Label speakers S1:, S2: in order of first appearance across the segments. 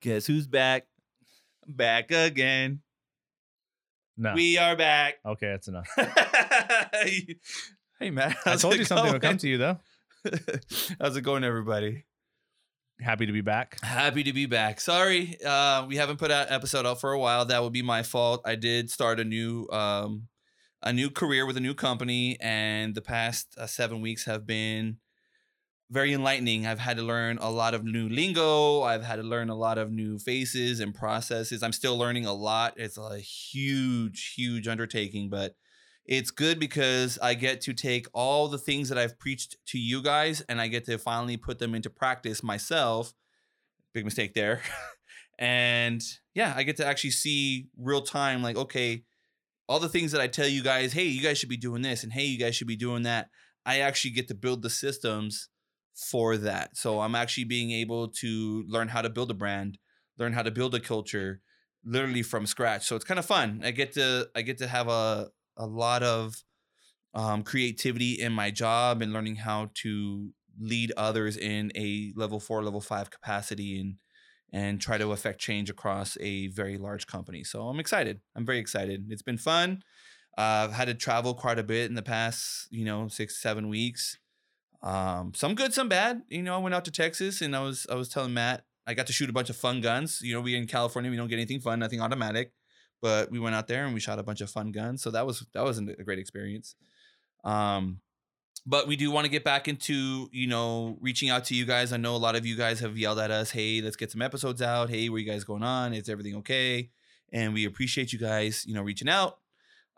S1: Guess who's back? Back again.
S2: No.
S1: We are back.
S2: okay, that's enough.
S1: hey, Matt.
S2: I told you something would come to you though.
S1: how's it going, everybody?
S2: Happy to be back.
S1: Happy to be back. Sorry, uh, we haven't put out episode out for a while. That would be my fault. I did start a new um, a new career with a new company, and the past uh, seven weeks have been very enlightening. I've had to learn a lot of new lingo. I've had to learn a lot of new faces and processes. I'm still learning a lot. It's a huge, huge undertaking, but it's good because I get to take all the things that I've preached to you guys and I get to finally put them into practice myself. Big mistake there. and yeah, I get to actually see real time, like, okay, all the things that I tell you guys, hey, you guys should be doing this, and hey, you guys should be doing that. I actually get to build the systems for that. So I'm actually being able to learn how to build a brand, learn how to build a culture literally from scratch. So it's kind of fun. I get to I get to have a a lot of um, creativity in my job and learning how to lead others in a level four, level five capacity and and try to affect change across a very large company. So I'm excited. I'm very excited. It's been fun. Uh, I've had to travel quite a bit in the past, you know, six, seven weeks. Um, some good, some bad. You know, I went out to Texas and I was I was telling Matt I got to shoot a bunch of fun guns. You know, we in California we don't get anything fun, nothing automatic, but we went out there and we shot a bunch of fun guns. So that was that was a great experience. Um, but we do want to get back into you know reaching out to you guys. I know a lot of you guys have yelled at us, "Hey, let's get some episodes out. Hey, where you guys going on? Is everything okay?" And we appreciate you guys, you know, reaching out.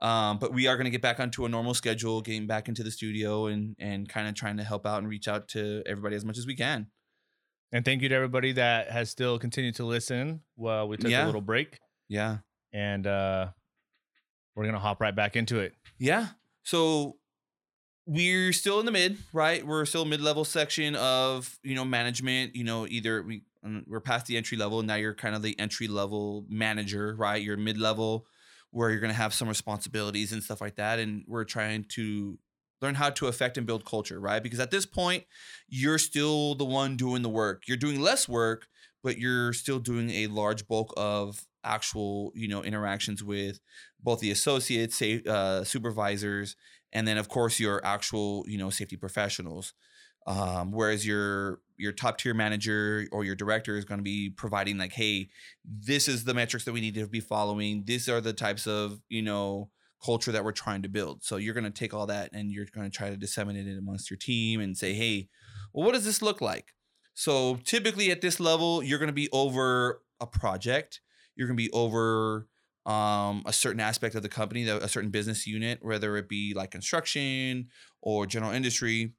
S1: Um, but we are going to get back onto a normal schedule, getting back into the studio and and kind of trying to help out and reach out to everybody as much as we can.
S2: And thank you to everybody that has still continued to listen while we took
S1: Yeah.
S2: a little break.
S1: Yeah.
S2: And uh we're gonna hop right back into it.
S1: Yeah. So we're still in the mid, right? We're still mid-level section of, you know, management, you know, either we um, we're past the entry level, now you're kind of the entry level manager, right? You're mid-level where you're going to have some responsibilities and stuff like that and we're trying to learn how to affect and build culture, right? Because at this point, you're still the one doing the work. You're doing less work, but you're still doing a large bulk of actual, you know, interactions with both the associates, uh, supervisors, and then of course your actual, you know, safety professionals. Um, whereas your your top tier manager or your director is going to be providing like, hey, this is the metrics that we need to be following. These are the types of, you know, culture that we're trying to build. So you're going to take all that and you're going to try to disseminate it amongst your team and say, hey, well, what does this look like? So typically at this level, you're going to be over a project. You're going to be over um, a certain aspect of the company, a certain business unit, whether it be like construction or general industry.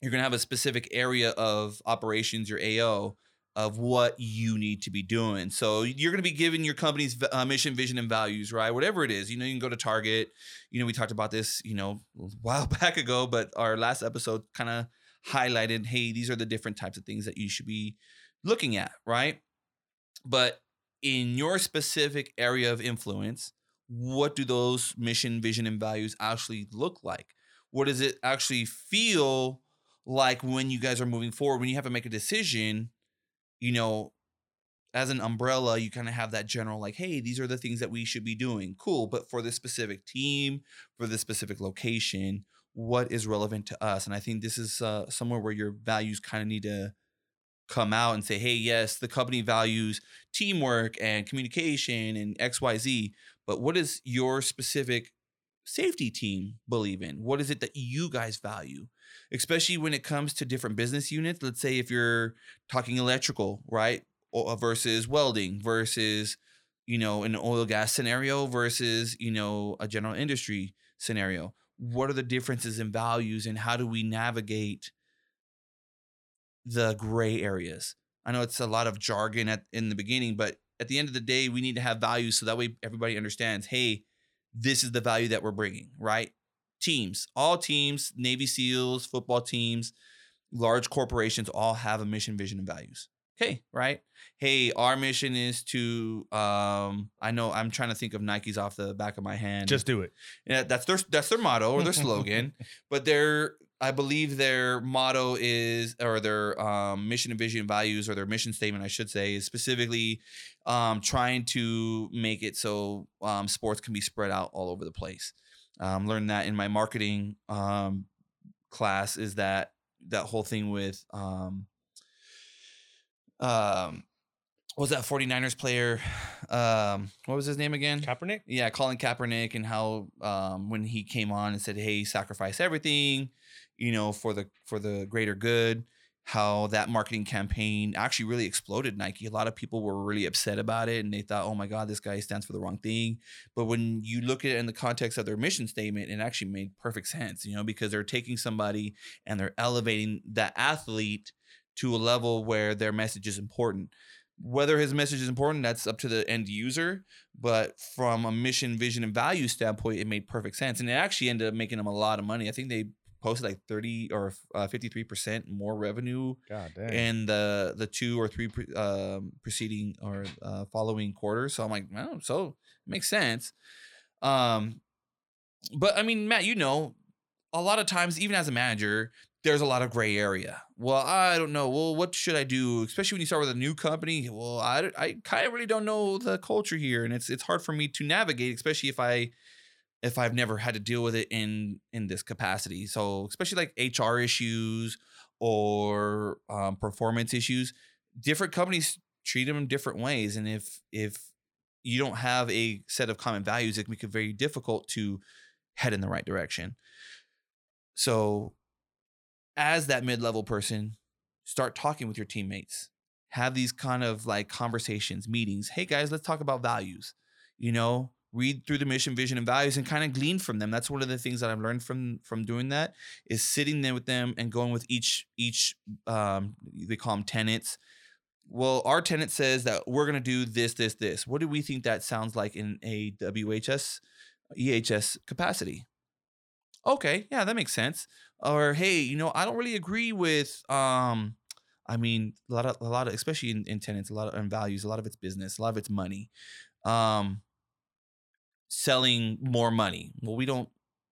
S1: You're going to have a specific area of operations, your AO, of what you need to be doing. So you're going to be giving your company's uh, mission, vision, and values, right? Whatever it is, you know, you can go to Target. You know, we talked about this, you know, a while back ago, but our last episode kind of highlighted, hey, these are the different types of things that you should be looking at, right? But in your specific area of influence, what do those mission, vision, and values actually look like? What does it actually feel like when you guys are moving forward? When you have to make a decision, you know, as an umbrella, you kind of have that general, like, hey, these are the things that we should be doing. Cool. But for this specific team, for this specific location, what is relevant to us? And I think this is uh, somewhere where your values kind of need to come out and say, hey, yes, the company values teamwork and communication and XYZ, but what is your specific safety team believe in? What is it that you guys value? Especially when it comes to different business units. Let's say if you're talking electrical, right? O- uh, Versus welding, versus, you know, an oil gas scenario versus, you know, a general industry scenario. What are the differences in values and how do we navigate the gray areas? I know it's a lot of jargon at in the beginning, but at the end of the day, we need to have values so that way everybody understands, hey, this is the value that we're bringing, right? Teams, all teams, Navy SEALs, football teams, large corporations all have a mission, vision, and values. Okay, right? Hey, our mission is to um I know I'm trying to think of Nikes off the back of my hand.
S2: Just do it.
S1: Yeah, that's their that's their motto or their slogan. but their I believe their motto is, or their um, mission and vision values, or their mission statement, I should say, is specifically um, trying to make it so um, sports can be spread out all over the place. Um, learned that in my marketing um, class is that that whole thing with um, um, what was that 49ers player? Um, what was his name again?
S2: Kaepernick.
S1: Yeah, Colin Kaepernick and how um, when he came on and said, "Hey, sacrifice everything," you know, for the for the greater good. How that marketing campaign actually really exploded Nike. A lot of people were really upset about it, and they thought, "Oh my God, this guy stands for the wrong thing." But when you look at it in the context of their mission statement, it actually made perfect sense. You know, because they're taking somebody and they're elevating that athlete to a level where their message is important whether his message is important that's up to the end user but from a mission vision and value standpoint it made perfect sense and it actually ended up making them a lot of money i think they posted like 30 or uh, 53% more revenue
S2: God damn.
S1: in the the two or three pre- um, preceding or uh, following quarters so i'm like well so it makes sense um but i mean matt you know a lot of times even as a manager there's a lot of gray area. Well, I don't know. Well, what should I do? Especially when you start with a new company. Well, I, I kind of really don't know the culture here, and it's it's hard for me to navigate, especially if I if I've never had to deal with it in in this capacity. So, especially like HR issues or um, performance issues, different companies treat them in different ways, and if if you don't have a set of common values, it can make it very difficult to head in the right direction. So as that mid-level person start talking with your teammates have these kind of like conversations meetings hey guys let's talk about values you know read through the mission vision and values and kind of glean from them. That's one of the things that i've learned from from doing that is sitting there with them and going with each each um they call them tenants. Well our tenant says that we're going to do this this this. What do we think that sounds like in a whs ehs capacity? Okay yeah that makes sense. Or hey you know i don't really agree with um i mean a lot of a lot of especially in, in tenants a lot of in values a lot of it's business a lot of it's money. Um selling more money. Well we don't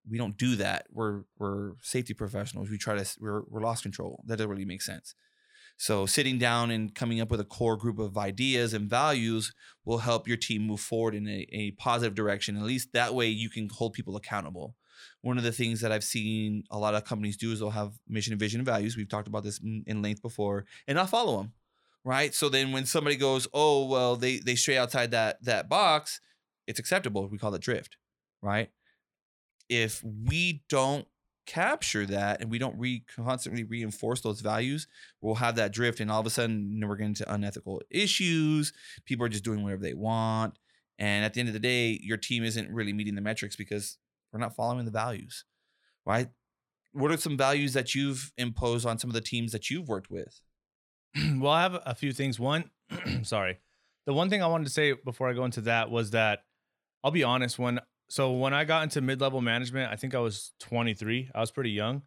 S1: we don't do that. We're we're safety professionals. We try to we're, we're loss control. That doesn't really make sense. So sitting down and coming up with a core group of ideas and values will help your team move forward in a, a positive direction. At least that way you can hold people accountable. One of the things that I've seen a lot of companies do is they'll have mission and vision and values. We've talked about this in, length before, and I'll follow them, right? So then when somebody goes, "Oh, well, they they stray outside that that box," it's acceptable. We call it drift, right? If we don't capture that and we don't re constantly reinforce those values, we'll have that drift, and all of a sudden we're getting into unethical issues. People are just doing whatever they want, and at the end of the day, your team isn't really meeting the metrics because we're not following the values, right? What are some values that you've imposed on some of the teams that you've worked with?
S2: well, I have a few things. One, sorry, the one thing I wanted to say before I go into that was that I'll be honest. When so when I got into mid level management, I think I was 23. I was pretty young.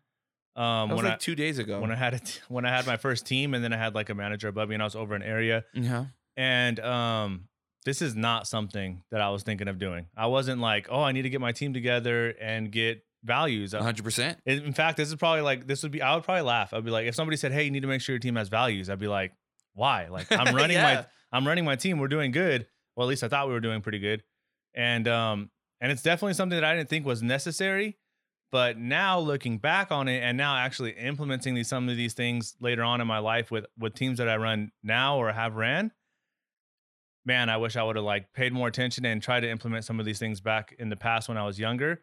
S1: Um, was
S2: when
S1: like
S2: I,
S1: two days ago.
S2: when I had it, when I had my first team, and then I had like a manager above me, and I was over an area.
S1: yeah,
S2: And um, this is not something that I was thinking of doing. I wasn't like, oh, I need to get my team together and get values.
S1: one hundred percent.
S2: In in fact, this is probably like this would be. I would probably laugh. I'd be like, if somebody said, "Hey, you need to make sure your team has values," I'd be like, "Why? Like, I'm running
S1: Yeah.
S2: my I'm running my team. We're doing good. Well, at least I thought we were doing pretty good." And um, and it's definitely something that I didn't think was necessary. But now looking back on it, and now actually implementing these some of these things later on in my life with with teams that I run now or have ran, man, I wish I would have like paid more attention and tried to implement some of these things back in the past when I was younger.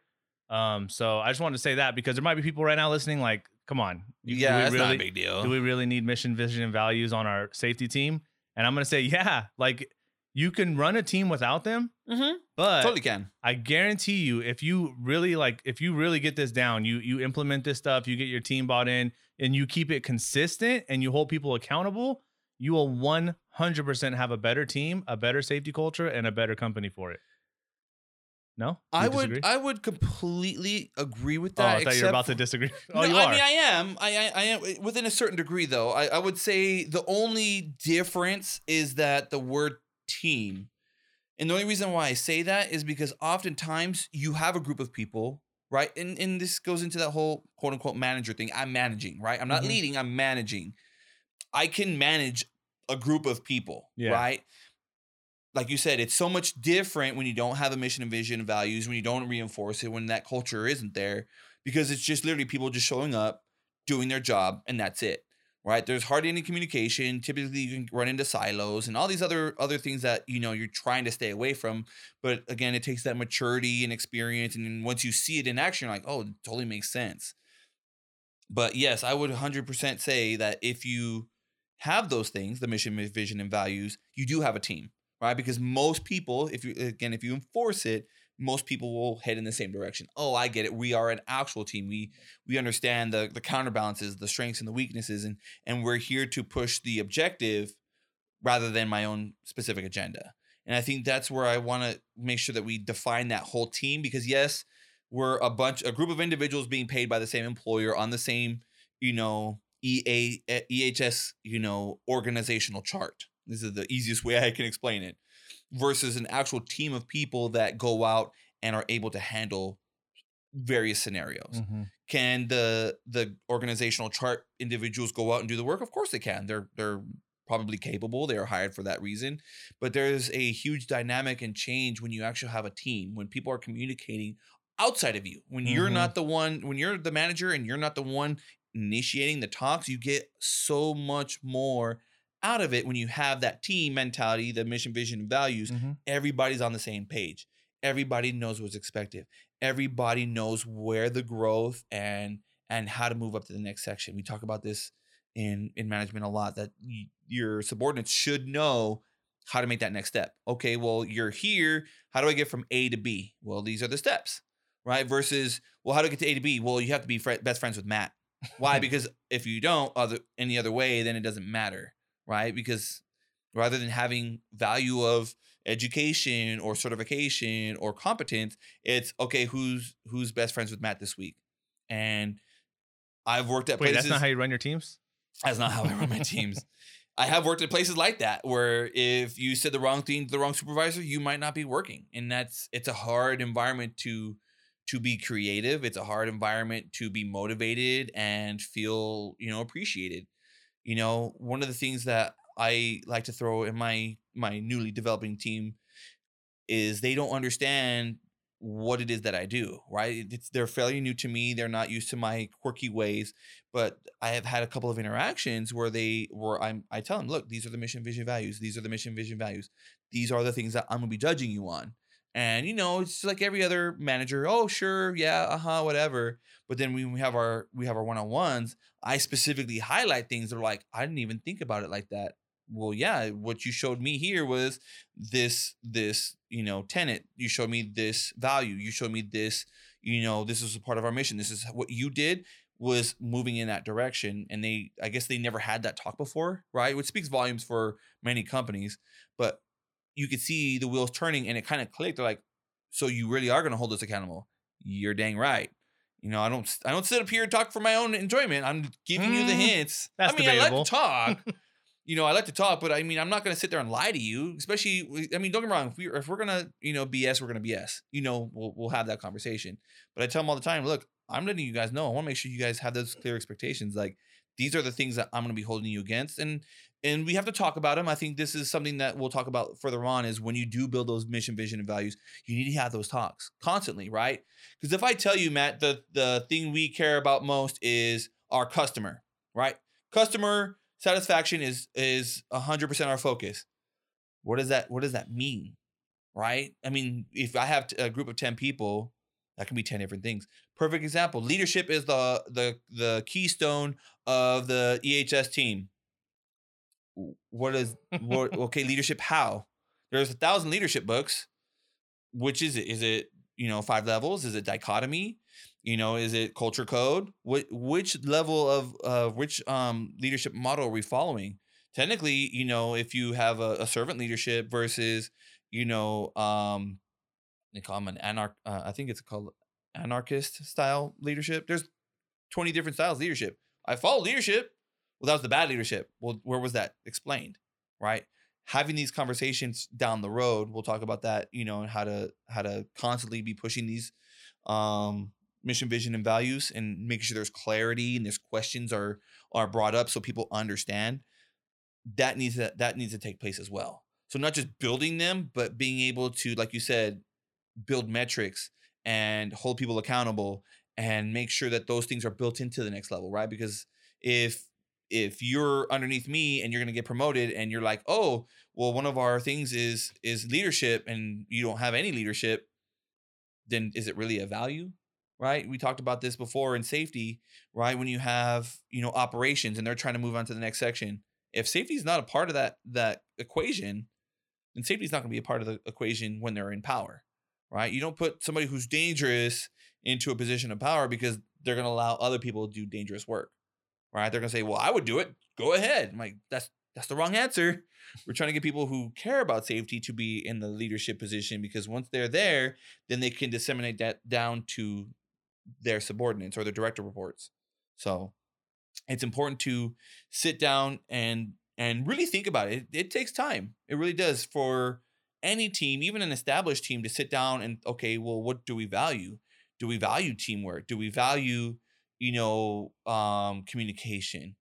S2: Um, so I just wanted to say that because there might be people right now listening, like, come on, you-
S1: Yeah, that's not
S2: really-
S1: a big deal.
S2: do we really need mission, vision, and values on our safety team? And I'm gonna say, yeah, like you can run a team without them,
S1: mm-hmm.
S2: but
S1: Totally can.
S2: I guarantee you, if you really like, if you really get this down, you you implement this stuff, you get your team bought in, and you keep it consistent, and you hold people accountable, you will 100% have a better team, a better safety culture, and a better company for it. No, You
S1: I
S2: disagree?
S1: would I would completely agree with
S2: Oh,
S1: that.
S2: I thought you were about to disagree. Oh,
S1: no,
S2: you
S1: I mean I am. I, I I am within a certain degree though. I, I would say the only difference is that the word team. And the only reason why I say that is because oftentimes you have a group of people right? And and this goes into that whole quote unquote manager thing. I'm managing, right? I'm not
S2: Mhm.
S1: leading, I'm managing. I can manage a group of people,
S2: Yeah.
S1: right? Like you said, it's so much different when you don't have a mission and vision and values, when you don't reinforce it, when that culture isn't there, because it's just literally people just showing up, doing their job, and that's it. Right? There's hardly any communication. Typically, you can run into silos and all these other other things that you know you're trying to stay away from. But again, it takes that maturity and experience, and once you see it in action, you're like, oh, it totally makes sense. But yes, I would 100% say that if you have those things, the mission, vision, and values, you do have a team, right? Because most people, if you again, if you enforce it, most people will head in the same direction. Oh, I get it. We are an actual team. We we understand the the counterbalances, the strengths and the weaknesses, and and we're here to push the objective rather than my own specific agenda. And I think that's where I want to make sure that we define that whole team because yes, we're a bunch a group of individuals being paid by the same employer on the same, you know, EA eh, EHS, you know, organizational chart. This is the easiest way I can explain it versus an actual team of people that go out and are able to handle various scenarios.
S2: Mhm.
S1: Can the the organizational chart individuals go out and do the work? Of course they can. They're they're probably capable. They are hired for that reason. But there's a huge dynamic and change when you actually have a team, when people are communicating outside of you. When you're
S2: Mhm.
S1: not the one, when you're the manager and you're not the one initiating the talks, you get so much more out of it when you have that team mentality, the mission, vision, and values
S2: Mhm.
S1: everybody's on the same page. Everybody knows what's expected. Everybody knows where the growth and and how to move up to the next section. We talk about this in in management a lot that y- your subordinates should know how to make that next step. Okay, well, you're here. How do I get from A to B? Well, these are the steps, right? Versus, well, how do I get to A to B? Well, you have to be fri best friends with Matt. Why? because if you don't other any other way, then it doesn't matter, right? Because rather than having value of education or certification or competence, it's okay, who's who's best friends with Matt this week? And I've worked at
S2: Wait,
S1: places
S2: that's not how you run your teams.
S1: that's not how I run my teams. I have worked at places like that where if you said the wrong thing to the wrong supervisor, you might not be working. And that's it's a hard environment to to be creative. It's a hard environment to be motivated and feel, you know, appreciated. You know, one of the things that I like to throw in my my newly developing team is they don't understand what it is that I do, right? It's they're fairly new to me. They're not used to my quirky ways but I have had a couple of interactions where they where I'm I tell them, look, these are the mission vision values. These are the mission vision values. These are the things that I'm gonna be judging you on. And you know, it's like every other manager. Oh, sure, yeah, uh huh, whatever. But then when we have our we have our one on ones, I specifically highlight things that are like I didn't even think about it like that. Well, yeah, what you showed me here was this this you know tenant. You showed me this value. You showed me this. You know, this is a part of our mission. This is what you did was moving in that direction and they i guess they never had that talk before right which speaks volumes for many companies but you could see the wheels turning and it kind of clicked they're like so you really are going to hold us accountable. You're dang right. You know i don't i don't sit up here and talk for my own enjoyment. I'm giving you the
S2: Mm,
S1: hints.
S2: That's
S1: i mean i like to talk. You know i like to talk but i mean i'm not going to sit there and lie to you especially i mean don't get me wrong if, we, if we're going to you know bs we're going to bs you know we'll, we'll have that conversation. But i tell them all the time look I'm letting you guys know. I want to make sure you guys have those clear expectations. Like these are the things that I'm going to be holding you against, and and we have to talk about them. I think this is something that we'll talk about further on. Is when you do build those mission, vision, and values, you need to have those talks constantly, right? Because if I tell you, Matt, the the thing we care about most is our customer, right? Customer satisfaction is is 100% our focus. What does that What does that mean, right? I mean, if I have a group of 10 people, that can be 10 different things perfect example leadership is the the the keystone of the ehs team what is what okay leadership how? There's a thousand leadership books. Which is it? Is it you know five levels? Is it dichotomy? You know is it culture code? What which level of uh which um leadership model are we following? Technically you know if you have a, a servant leadership versus you know um they call them an anarch uh, i think it's called anarchist style leadership. There's 20 different styles of leadership. I follow leadership well that was the bad leadership well where was that explained right having these conversations down the road we'll talk about that you know and how to how to constantly be pushing these um mission, vision, and values, and making sure there's clarity and there's questions are are brought up so people understand. That needs to that needs to take place as well. So not just building them, but being able to, like you said, build metrics and hold people accountable and make sure that those things are built into the next level, right? Because if if you're underneath me and you're going to get promoted and you're like, "Oh, well one of our things is is leadership and you don't have any leadership," then is it really a value? Right? We talked about this before in safety, right? When you have, you know, operations and they're trying to move on to the next section. If safety is not a part of that that equation, then safety is not going to be a part of the equation when they're in power, right? You don't put somebody who's dangerous into a position of power because they're going to allow other people to do dangerous work, right? They're to say, "Well, I would do it. Go ahead." I'm like, that's that's the wrong answer. We're trying to get people who care about safety to be in the leadership position because once they're there, then they can disseminate that down to their subordinates or their director reports. So it's important to sit down and and really think about it. it. It takes time. It really does for any team, even an established team, to sit down and okay, well, what do we value? Do we value teamwork? Do we value, you know, um, communication?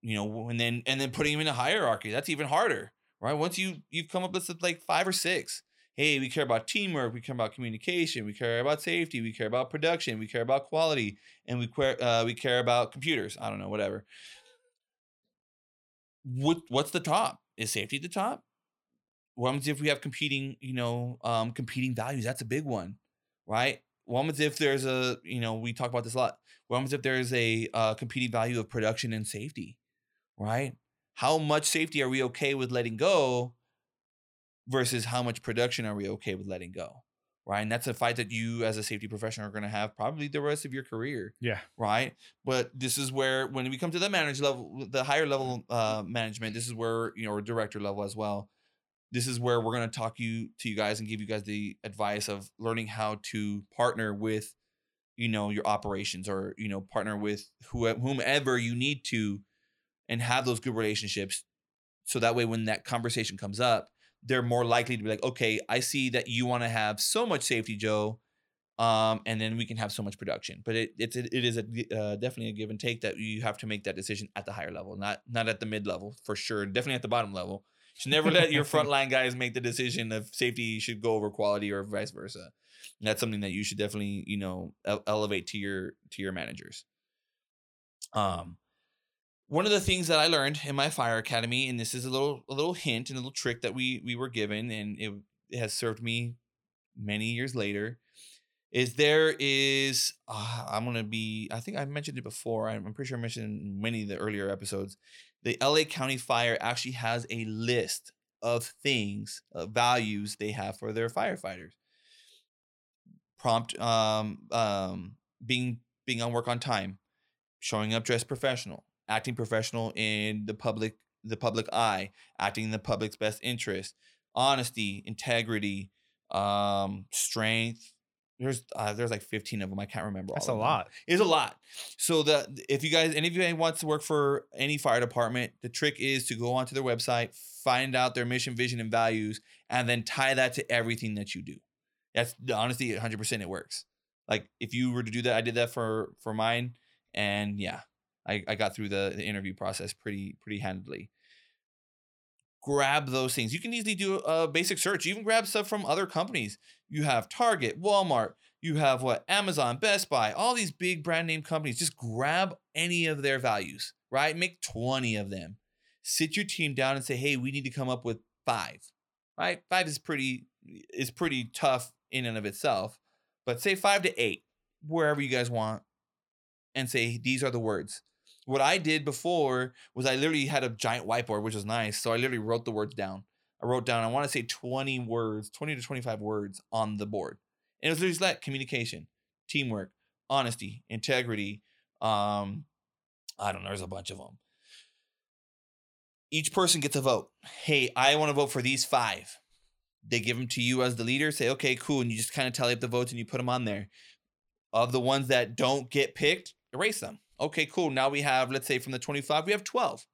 S1: You know, and then and then putting them in a hierarchy. That's even harder, right? Once you you've come up with like five or six. Hey, we care about teamwork. We care about communication. We care about safety. We care about production. We care about quality, and we care uh, we care about computers. I don't know, whatever what what's the top? Is safety the top? What happens if we have competing, you know, um, competing values? That's a big one, right? What happens if there's a, you know, we talk about this a lot. What happens if there's a uh, competing value of production and safety, right? How much safety are we okay with letting go versus how much production are we okay with letting go? right? And that's a fight that you as a safety professional are going to have probably the rest of your career.
S2: Yeah.
S1: Right. But this is where when we come to the manager level, the higher level uh, management, this is where you know, or director level as well. This is where we're going to talk you to you guys and give you guys the advice of learning how to partner with, you know, your operations or you know partner with whomever you need to, and have those good relationships, so that way when that conversation comes up, they're more likely to be like, okay, I see that you want to have so much safety, Joe, um, and then we can have so much production. But it it's it is a uh, definitely a give and take that you have to make that decision at the higher level, not not at the mid level for sure. Definitely at the bottom level. You should never let your frontline guys make the decision of safety should go over quality or vice versa. And that's something that you should definitely you know elevate to your to your managers. Um, one of the things that I learned in my fire academy, and this is a little a little hint and a little trick that we we were given, and it, it has served me many years later, is there is uh, I'm gonna be I think I mentioned it before. I'm, I'm pretty sure I mentioned in many of the earlier episodes. The LA County Fire actually has a list of things, uh, values they have for their firefighters. Prompt, um, um, being being on work on time, showing up dressed professional, acting professional in the public the public eye, acting in the public's best interest, honesty, integrity, um, strength. There's uh, there's like 15 of them. I can't remember.
S2: That's
S1: a
S2: lot.
S1: It's a lot. So the if you guys any of you wants to work for any fire department, the trick is to go onto their website, find out their mission, vision, and values, and then tie that to everything that you do. That's honestly 100 percent it works. Like if you were to do that, I did that for for mine, and yeah, I, I got through the, the interview process pretty pretty handily. Grab those things. You can easily do a basic search. You even grab stuff from other companies. You have Target, Walmart, you have what Amazon, Best Buy, all these big brand name companies. Just grab any of their values, right? Make 20 of them. Sit your team down and say, hey, we need to come up with five. Right? Five is pretty is pretty tough in and of itself. But say five to eight, wherever you guys want, and say these are the words what I did before was I literally had a giant whiteboard, which was nice. So I literally wrote the words down. I wrote down, I want to say 20 words, 20 to 25 words on the board. And it was literally like communication, teamwork, honesty, integrity. Um, I don't know, there's a bunch of them. Each person gets a vote. Hey, I want to vote for these five. They give them to you as the leader. Say, okay, cool. And you just kind of tally up the votes and you put them on there. Of the ones that don't get picked, erase them Okay, cool. Now we have, let's say from the 25, we have 12.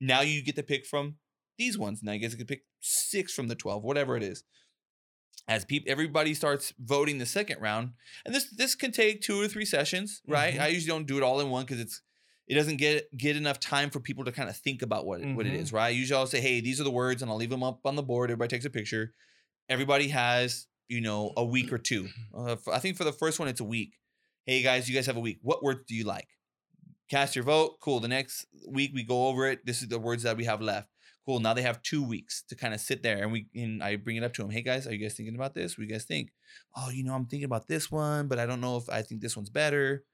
S1: Now you get to pick from these ones. Now you guys can pick six from the 12, whatever it is. as people everybody starts voting the second round, and this this can take two or three sessions, right?
S2: Mhm.
S1: I usually don't do it all in one because it's it doesn't get get enough time for people to kind of think about what it, what it
S2: Mhm.
S1: right? Usually I'll say, hey, these are the words, and I'll leave them up on the board. Everybody takes a picture. Everybody has you know a week or two. Uh, I think for the first one it's a week. Hey guys, you guys have a week. What words do you like? Cast your vote. Cool. The next week we go over it. This is the words that we have left. Cool. Now they have two weeks to kind of sit there, and we and I bring it up to them. Hey guys, are you guys thinking about this? What do you guys think? Oh, you know, I'm thinking about this one, but I don't know if I think this one's better.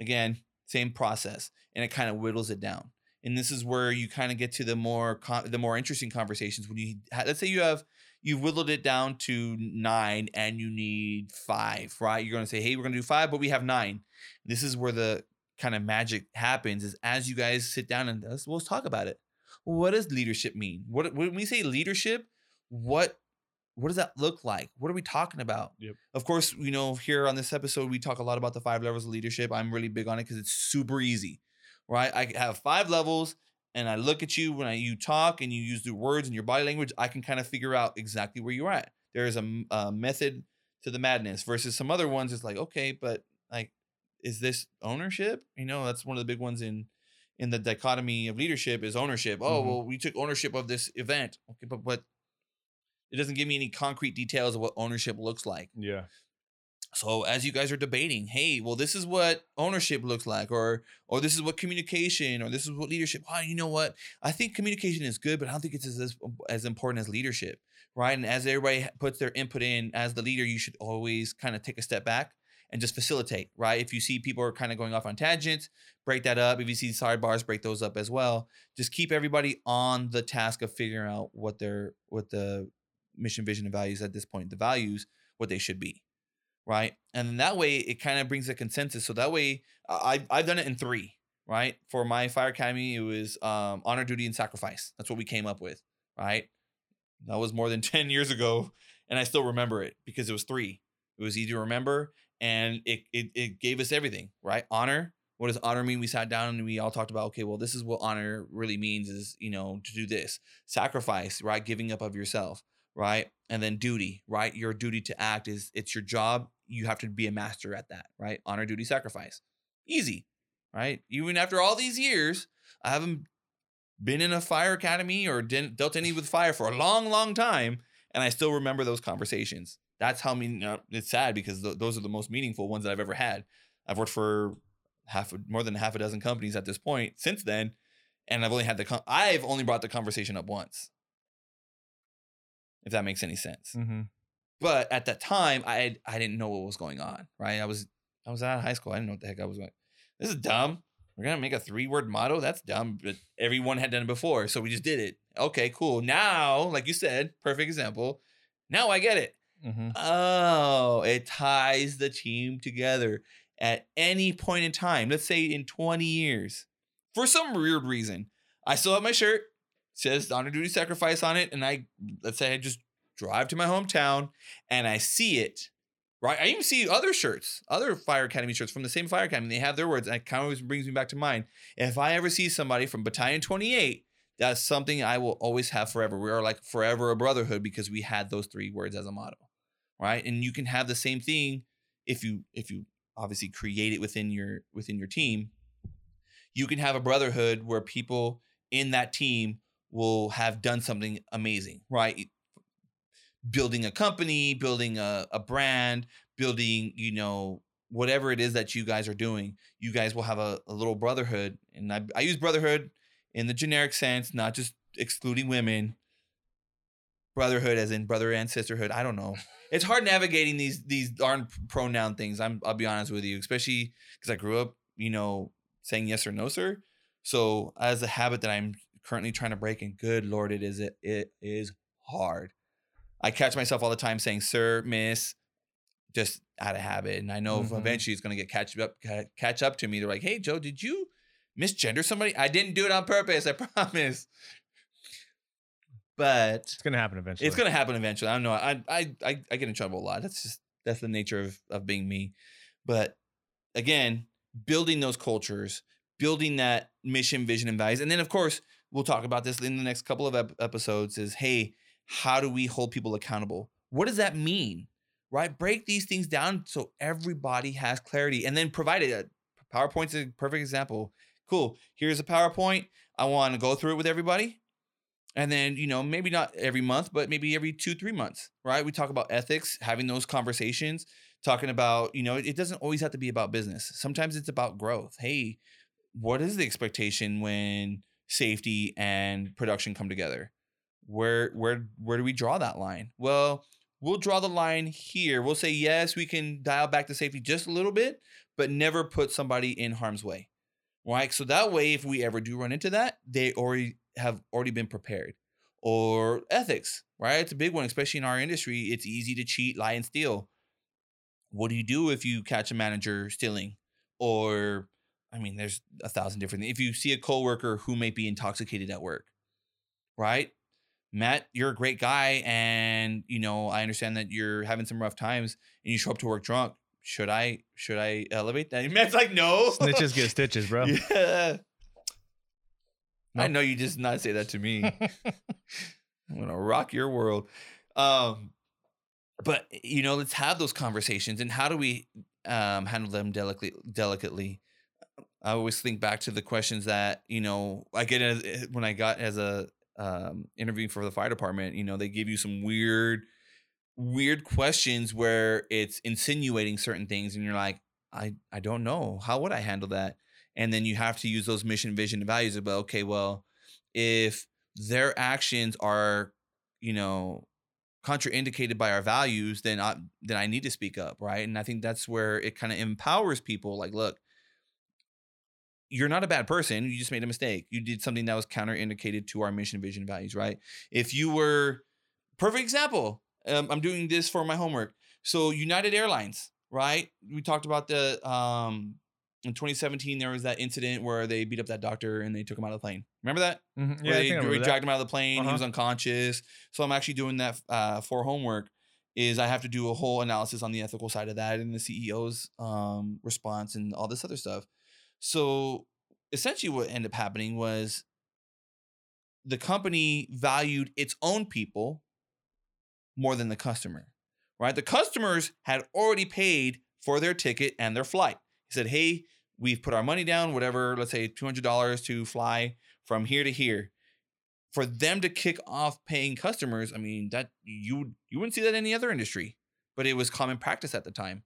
S1: Again, same process, and it kind of whittles it down. And this is where you kind of get to the more the more interesting conversations when you let's say you have you've whittled it down to nine and you need five, right? You're going to say, hey, we're going to do five, but we have nine. This is where the kind of magic happens is as you guys sit down and let's, let's talk about it. What does leadership mean? What when we say leadership, what what does that look like? What are we talking about?
S2: Yep.
S1: Of course, you know, here on this episode, we talk a lot about the five levels of leadership. I'm really big on it because it's super easy, right? I have five levels and I look at you when I, you talk and you use the words and your body language, I can kind of figure out exactly where you're at. There is a method to the madness versus some other ones. It's like, okay, but like, is this ownership? You know, that's one of the big ones in in the dichotomy of leadership is ownership. Oh,
S2: Mhm.
S1: well, we took ownership of this event. Okay, but but it doesn't give me any concrete details of what ownership looks like.
S2: Yeah.
S1: So as you guys are debating, hey, well, this is what ownership looks like, or or this is what communication, or this is what leadership. Oh, you know what? I think communication is good, but I don't think it's as as, important as leadership, right? And as everybody puts their input in, as the leader, you should always kind of take a step back and just facilitate, right? If you see people are kind of going off on tangents, break that up. If you see sidebars, break those up as well. Just keep everybody on the task of figuring out what their what the mission, vision, and values at this point, the values, what they should be right? And that way it kind of brings a consensus. So that way I I've done it in three, right? For my fire academy, it was um, honor, duty, and sacrifice. That's what we came up with, right? That was more than ten years ago, and I still remember it because it was three. It was easy to remember, and it it it gave us everything, right? Honor. What does honor mean? We sat down and we all talked about, okay, well, this is what honor really means is, you know, to do this. Sacrifice, right? Giving up of yourself right? And then duty, right? Your duty to act is it's your job. You have to be a master at that, right? Honor, duty, sacrifice. Easy, right? Even after all these years, I haven't been in a fire academy or dealt any with fire for a long, long time, and I still remember those conversations. That's how I mean. Uh, it's sad because th- those are the most meaningful ones that I've ever had. I've worked for half, more than half a dozen companies at this point since then, and I've only had the. I've only brought the conversation up once if that makes any sense.
S2: Mm-hmm.
S1: But at that time, I I didn't know what was going on. Right, I was I was out of high school. I didn't know what the heck I was going. This is dumb. We're gonna make a three word motto. That's dumb. But everyone had done it before, so we just did it. Okay, cool. Now, like you said, perfect example. Now I get it.
S2: Mm-hmm.
S1: Oh, it ties the team together at any point in time. Let's say in 20 years, for some weird reason, I still have my shirt says honor duty sacrifice on it, and I let's say I just drive to my hometown and I see it. Right, I even see other shirts, other Fire Academy shirts from the same Fire Academy. They have their words, and it kind of always brings me back to mind. If I ever see somebody from Battalion 28, that's something I will always have forever. We are like forever a brotherhood because we had those three words as a motto, right? And you can have the same thing if you if you obviously create it within your within your team. You can have a brotherhood where people in that team will have done something amazing, right? Building a company, building a, a brand, building, you know, whatever it is that you guys are doing, you guys will have a, a little brotherhood. And I, I use brotherhood in the generic sense, not just excluding women. Brotherhood as in brother and sisterhood. I don't know. It's hard navigating these these darn pronoun things. I'm I'll be honest with you, especially because I grew up, you know, saying yes or no, sir. So as a habit that I'm currently trying to break, and good lord, it is it, it is hard. I catch myself all the time saying sir, miss, just out of habit, and I know
S2: Mhm.
S1: eventually it's gonna get catch up catch up to me. They're like, hey Joe, did you misgender somebody? I didn't do it on purpose. I promise. But
S2: It's gonna happen eventually.
S1: it's gonna happen eventually. I don't know. I I I, I get in trouble a lot. That's just that's the nature of of being me. But again, building those cultures, building that mission, vision, and values, and then of course we'll talk about this in the next couple of ep- episodes. Is hey, how do we hold people accountable? What does that mean? Right? Break these things down so everybody has clarity and then provide it. PowerPoint's a perfect example. Cool. Here's a PowerPoint. I want to go through it with everybody. And then, you know, maybe not every month, but maybe every two, three months, right? We talk about ethics, having those conversations, talking about, you know, it doesn't always have to be about business. Sometimes it's about growth. Hey, what is the expectation when safety and production come together? Where where where do we draw that line? Well, we'll draw the line here. We'll say yes, we can dial back the safety just a little bit, but never put somebody in harm's way. Right? So that way if we ever do run into that, they already have already been prepared. Or ethics, right? It's a big one, especially in our industry. It's easy to cheat, lie, and steal. What do you do if you catch a manager stealing? Or, I mean, there's a thousand different things. If you see a coworker who may be intoxicated at work, right? Matt, you're a great guy, and you know I understand that you're having some rough times, and you show up to work drunk. Should I should I elevate that? Matt's like, no.
S2: Snitches get stitches, bro.
S1: Yeah. I know you just not say that to me. I'm gonna rock your world. Um, but you know, let's have those conversations, and how do we um, handle them delicately? Delicately, I always think back to the questions that you know I get as, when I got as a um, interview for the fire department. You know, they give you some weird, weird questions where it's insinuating certain things, and you're like, I I don't know how would I handle that, and then you have to use those mission, vision, and values. About okay, well, if their actions are, you know, contraindicated by our values, then I then I need to speak up, right? And I think that's where it kind of empowers people. Like, look, you're not a bad person. You just made a mistake. You did something that was counterindicated to our mission, vision, values, right? If you were perfect example, um, I'm doing this for my homework. So United Airlines, right? We talked about the um in 2017 there was that incident where they beat up that doctor and they took him out of the plane. Remember that?
S2: Mhm. Yeah, I
S1: they,
S2: think
S1: where they dragged him out of the plane. He
S2: Uh-huh.
S1: was unconscious. So I'm actually doing that uh, for homework. Is I have to do a whole analysis on the ethical side of that and the CEO's um, response and all this other stuff. So essentially, what ended up happening was the company valued its own people more than the customer. Right? The customers had already paid for their ticket and their flight. He said, "Hey, we've put our money down, whatever. Let's say two hundred dollars to fly." from here to here for them to kick off paying customers i mean that you you wouldn't see that in any other industry but it was common practice at the time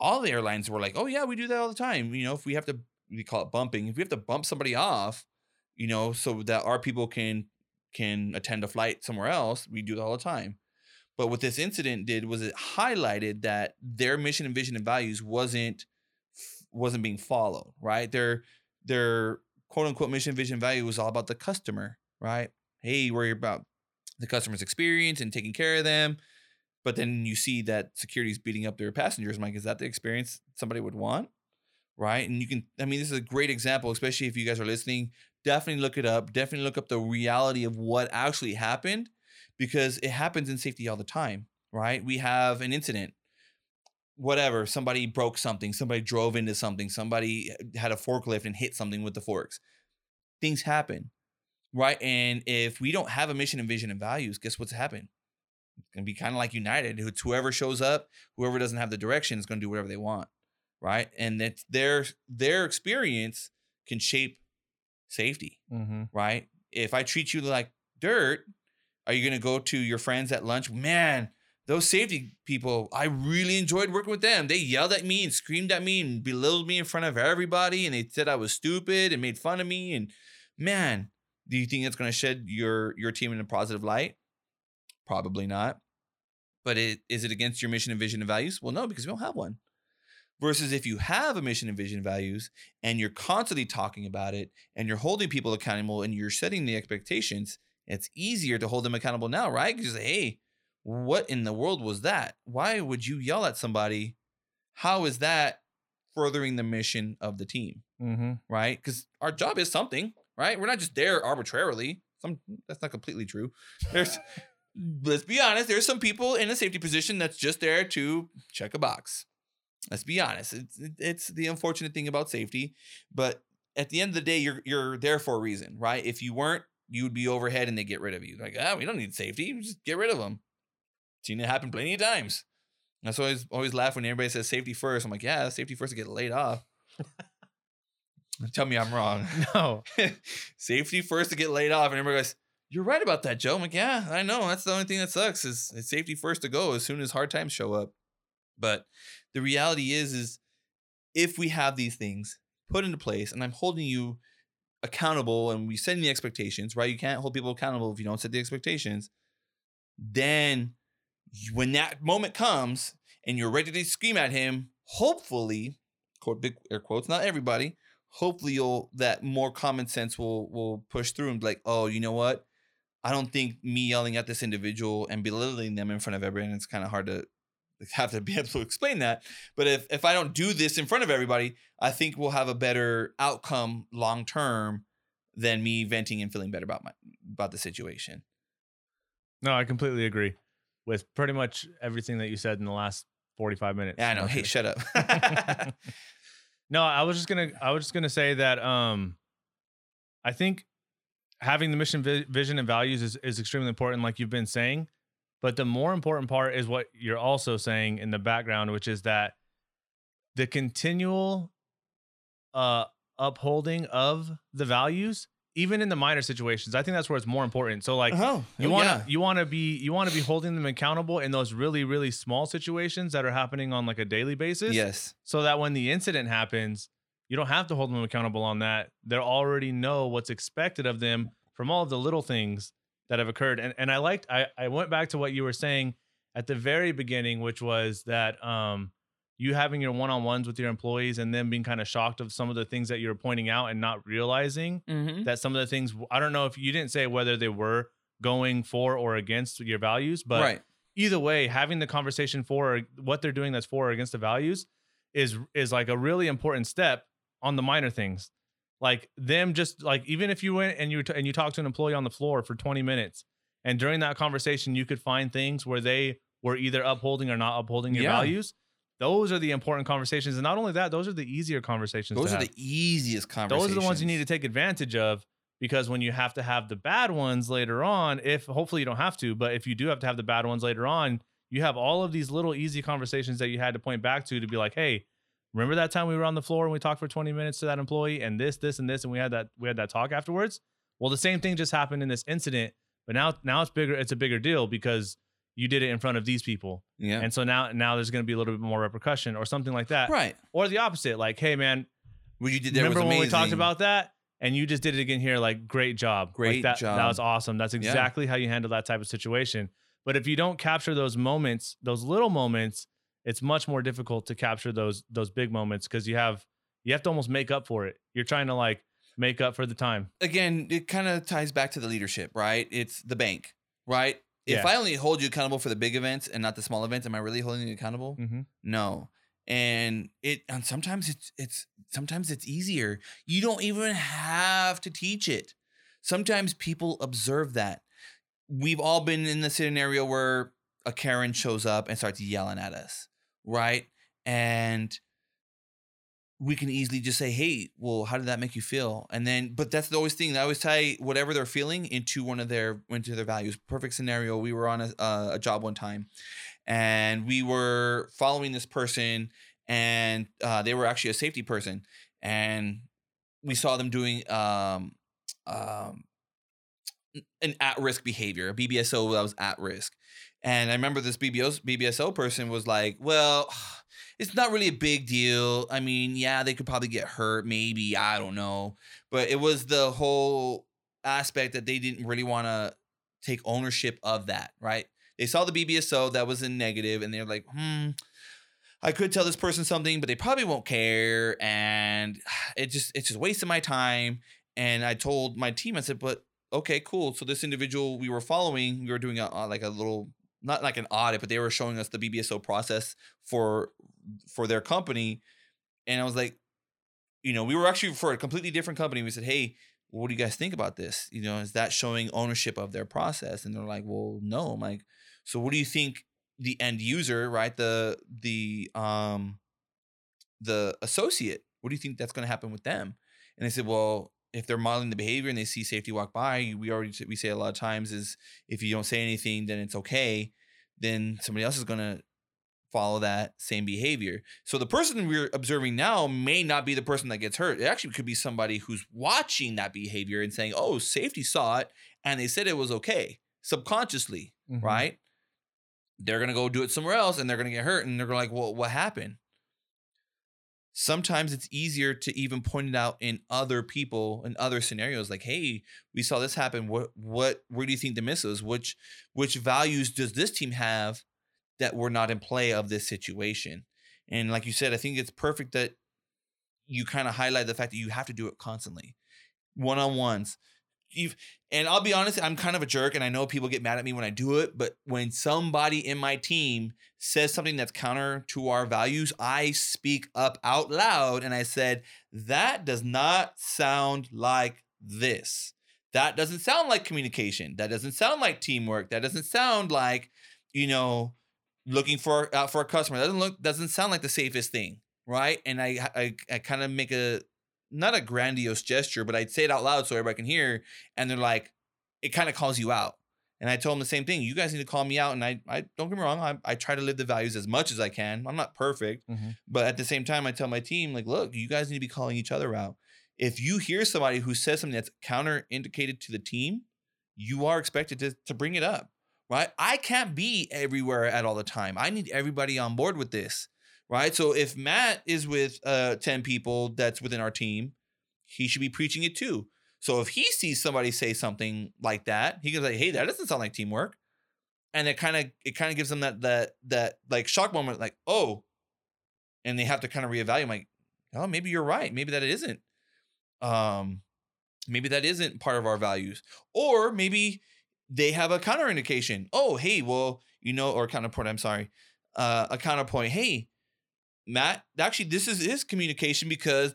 S1: all the airlines were like oh yeah we do that all the time you know if we have to we call it bumping if we have to bump somebody off you know so that our people can can attend a flight somewhere else we do it all the time but what this incident did was it highlighted that their mission and vision and values wasn't wasn't being followed right their their quote unquote mission, vision, value was all about the customer, right? Hey, worry about the customer's experience and taking care of them. But then you see that security's beating up their passengers. I'm like, is that the experience somebody would want? Right. And you can, I mean, this is a great example, especially if you guys are listening. Definitely look it up. Definitely look up the reality of what actually happened because it happens in safety all the time, right? We have an incident whatever somebody broke something somebody drove into something somebody eh, had a forklift and hit something with the forks things happen right and if we don't have a mission and vision and values guess what's happened it's going to be kind of like united it's whoever shows up whoever doesn't have the direction is going to do whatever they want right and that their their experience can shape safety
S2: Mhm.
S1: right? If I treat you like dirt, are you going to go to your friends at lunch? Man, those safety people, I really enjoyed working with them. They yelled at me and screamed at me and belittled me in front of everybody. And they said I was stupid and made fun of me. And man, do you think that's going to shed your your team in a positive light? Probably not. But it, is it against your mission and vision and values? Well, no, because we don't have one. Versus if you have a mission and vision and values and you're constantly talking about it and you're holding people accountable and you're setting the expectations, it's easier to hold them accountable now, right? Because hey, what in the world was that? Why would you yell at somebody? How is that furthering the mission of the team,
S2: Mhm.
S1: right? Because our job is something, right? We're not just there arbitrarily. Some that's not completely true. There's let's be honest, there's some people in a safety position that's just there to check a box. Let's be honest. It's it's the unfortunate thing about safety, but at the end of the day, you're you're there for a reason, right? If you weren't, you would be overhead and they get rid of you. Like, ah, we don't need safety. Just get rid of them. Seen it happen plenty of times. That's why I always, always laugh when everybody says safety first. I'm like, yeah, safety first to get laid off. Tell me I'm wrong.
S2: No.
S1: safety first to get laid off. And everybody goes, You're right about that, Joe. I'm like, Yeah, I know. That's the only thing that sucks is it's safety first to go as soon as hard times show up. But the reality is, is if we have these things put into place and I'm holding you accountable and we setting the expectations, right? You can't hold people accountable if you don't set the expectations. Then when that moment comes and you're ready to scream at him, hopefully, quote big air quotes, not everybody, hopefully you'll that more common sense will will push through and be like, oh, you know what? I don't think me yelling at this individual and belittling them in front of everyone, it's kind of hard to have to be able to explain that. But if if I don't do this in front of everybody, I think we'll have a better outcome long term than me venting and feeling better about my about the situation.
S2: No, I completely agree with pretty much everything that you said in the last 45 minutes.
S1: Yeah, I know.
S2: No,
S1: Hey, shut up.
S2: no, I was just gonna I was just gonna say that um I think having the mission vi- vision and values is, is extremely important, like you've been saying. But the more important part is what you're also saying in the background, which is that the continual uh upholding of the values, even in the minor situations. I think that's where it's more important. So like
S1: oh,
S2: you want to you want to be you want to be holding them accountable in those really really small situations that are happening on like a daily basis
S1: yes,
S2: so that when the incident happens you don't have to hold them accountable on that they already know what's expected of them from all of the little things that have occurred and and I liked I I went back to what you were saying at the very beginning which was that um you having your one-on-ones with your employees and then being kind of shocked of some of the things that you're pointing out and not realizing
S1: mm-hmm.
S2: that some of the things I don't know if you didn't say whether they were going for or against your values, but
S1: right.
S2: either way, having the conversation for what they're doing that's for or against the values is is like a really important step on the minor things. Like them just like even if you went and you t- and you talked to an employee on the floor for 20 minutes and during that conversation you could find things where they were either upholding or not upholding your
S1: Yeah.
S2: values. Those are the important conversations and not only that, those are the easier conversations
S1: Those are
S2: have
S1: the easiest conversations.
S2: those are the ones you need to take advantage of because when you have to have the bad ones later on if hopefully you don't have to but if you do have to have the bad ones later on you have all of these little easy conversations that you had to point back to to be like hey remember that time we were on the floor and we talked for 20 minutes to that employee and this this and this and we had that we had that talk afterwards well the same thing just happened in this incident but now now it's bigger it's a bigger deal because you did it in front of these people
S1: Yeah.
S2: and so now now there's going to be a little bit more repercussion or something like that
S1: right.
S2: or the opposite like hey man
S1: What you did there
S2: Remember when we talked about that? And you just did it again here. Like, great job. Like,
S1: Great
S2: that,
S1: job.
S2: That was awesome. That's exactly how you handle that type of situation. But if you don't capture those moments, those little moments, it's much more difficult to capture those those big moments because you have you have to almost make up for it. You're trying to like make up for the time.
S1: again, it kind of ties back to the leadership, right? It's the bank, right? If
S2: Yeah.
S1: I only hold you accountable for the big events and not the small events, am I really holding you accountable?
S2: Mm-hmm.
S1: No. And it and sometimes it's it's sometimes it's easier. You don't even have to teach it. Sometimes people observe that. We've all been in the scenario where a Karen shows up and starts yelling at us, right? And we can easily just say, "Hey, well, how did that make you feel?" And then, but that's the always thing. I always tie whatever they're feeling into one of their into their values. Perfect scenario. We were on a, uh, a job one time, and we were following this person, and uh, they were actually a safety person, and we saw them doing um, um, an at risk behavior, a BBSO that was at risk. And I remember this BBO, BBSO person was like, well, it's not really a big deal. I mean, yeah, they could probably get hurt, maybe. I don't know. But it was the whole aspect that they didn't really want to take ownership of that, right? They saw the BBSO that was in negative and they're like, hmm, I could tell this person something, but they probably won't care. And it just, it's just wasting my time. And I told my team, I said, but okay, cool. So this individual we were following, we were doing a, like a little, not like an audit, but they were showing us the BBSO process for for their company. And I was like, you know, we were actually for a completely different company. We said, hey, what do you guys think about this? You know, is that showing ownership of their process? And they're like, well, no. I'm like, so what do you think the end user, right? The the um the associate, what do you think that's going to happen with them? And they said, well, if they're modeling the behavior and they see safety walk by, we already we say a lot of times is if you don't say anything, then it's okay. then somebody else is going to follow that same behavior. So the person we're observing now may not be the person that gets hurt. It actually could be somebody who's watching that behavior and saying, "Oh, safety saw it and they said it was okay." Subconsciously,
S2: Mhm.
S1: right? They're going to go do it somewhere else and they're going to get hurt and they're like, "Well, what happened?" Sometimes it's easier to even point it out in other people in other scenarios like, "Hey, we saw this happen. What what where do you think the miss is? Which which values does this team have that were not in play of this situation?" And like you said, I think it's perfect that you kind of highlight the fact that you have to do it constantly. One-on-ones. You've, and I'll be honest, I'm kind of a jerk and I know people get mad at me when I do it, but when somebody in my team says something that's counter to our values, I speak up out loud and I said, that does not sound like this. That doesn't sound like communication. That doesn't sound like teamwork. That doesn't sound like, you know, looking for out for a customer. That doesn't look doesn't sound like the safest thing, right? And I I, I kind of make a not a grandiose gesture, but I'd say it out loud so everybody can hear. And they're like, it kind of calls you out. And I told them the same thing. You guys need to call me out. And I, I don't get me wrong, I, I try to live the values as much as I can. I'm not perfect,
S2: Mhm.
S1: but at the same time, I tell my team, like, look, you guys need to be calling each other out. If you hear somebody who says something that's counter indicated to the team, you are expected to, to bring it up, right? I can't be everywhere at all the time. I need everybody on board with this, right? So if Matt is with uh, 10 people that's within our team, he should be preaching it too. So if he sees somebody say something like that, he goes like, "Hey, that doesn't sound like teamwork," and it kind of it kind of gives them that that that like shock moment, like, "Oh," and they have to kind of reevaluate. Like, oh, maybe you're right. Maybe that isn't. Um, maybe that isn't part of our values, or maybe they have a counter indication. Oh, hey, well, you know, or counterpoint. I'm sorry, uh, a counterpoint. Hey, Matt, actually, this is his communication because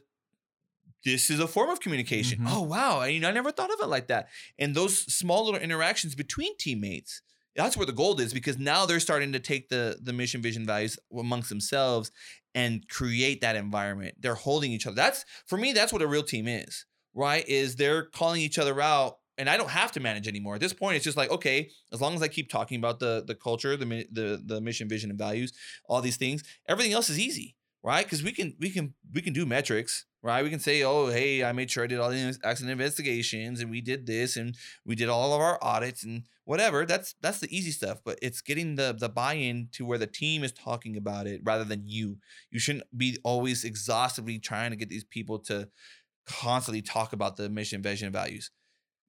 S1: this is a form of communication.
S2: Mhm.
S1: Oh, wow. I, mean, I never thought of it like that. And those small little interactions between teammates, that's where the gold is because now they're starting to take the the mission, vision, values amongst themselves and create that environment. They're holding each other. That's for me, that's what a real team is, right? Is they're calling each other out. And I don't have to manage anymore. At this point, it's just like, okay, as long as I keep talking about the the culture, the the the mission, vision, and values, all these things, everything else is easy right? Because we can we can we can do metrics, right? We can say, oh, hey, I made sure I did all the accident investigations, and we did this, and we did all of our audits, and whatever. That's that's the easy stuff. But it's getting the the buy-in to where the team is talking about it rather than you. You shouldn't be always exhaustively trying to get these people to constantly talk about the mission, vision, and values.